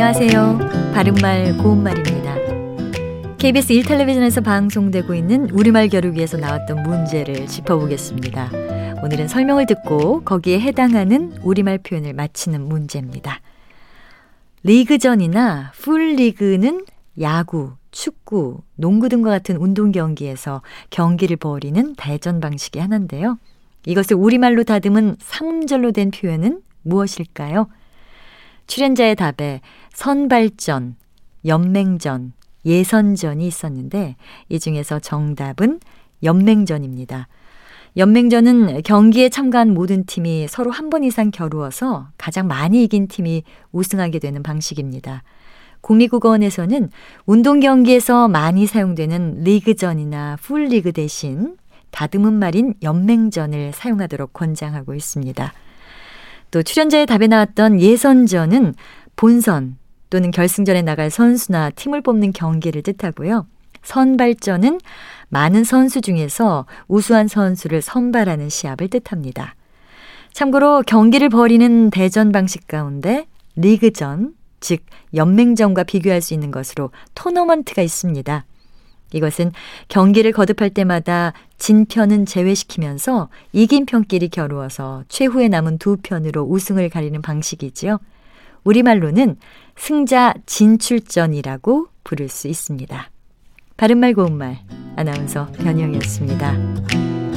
안녕하세요. 바른말 고운말입니다. KBS 1텔레비전에서 방송되고 있는 우리말 겨루기에서 나왔던 문제를 짚어보겠습니다. 오늘은 설명을 듣고 거기에 해당하는 우리말 표현을 맞히는 문제입니다. 리그전이나 풀리그는 야구, 축구, 농구 등과 같은 운동 경기에서 경기를 벌이는 대전 방식의 하나인데요. 이것을 우리말로 다듬은 삼음절로 된 표현은 무엇일까요? 출연자의 답에 선발전, 연맹전, 예선전이 있었는데 이 중에서 정답은 연맹전입니다. 연맹전은 경기에 참가한 모든 팀이 서로 한 번 이상 겨루어서 가장 많이 이긴 팀이 우승하게 되는 방식입니다. 국립국어원에서는 운동 경기에서 많이 사용되는 리그전이나 풀리그 대신 다듬은 말인 연맹전을 사용하도록 권장하고 있습니다. 또 출연자의 답에 나왔던 예선전은 본선 또는 결승전에 나갈 선수나 팀을 뽑는 경기를 뜻하고요. 선발전은 많은 선수 중에서 우수한 선수를 선발하는 시합을 뜻합니다. 참고로 경기를 벌이는 대전 방식 가운데 리그전, 즉 연맹전과 비교할 수 있는 것으로 토너먼트가 있습니다. 이것은 경기를 거듭할 때마다 진 편은 제외시키면서 이긴 편끼리 겨루어서 최후에 남은 두 편으로 우승을 가리는 방식이지요. 우리말로는 승자 진출전이라고 부를 수 있습니다. 바른말 고운말 아나운서 변희영이었습니다.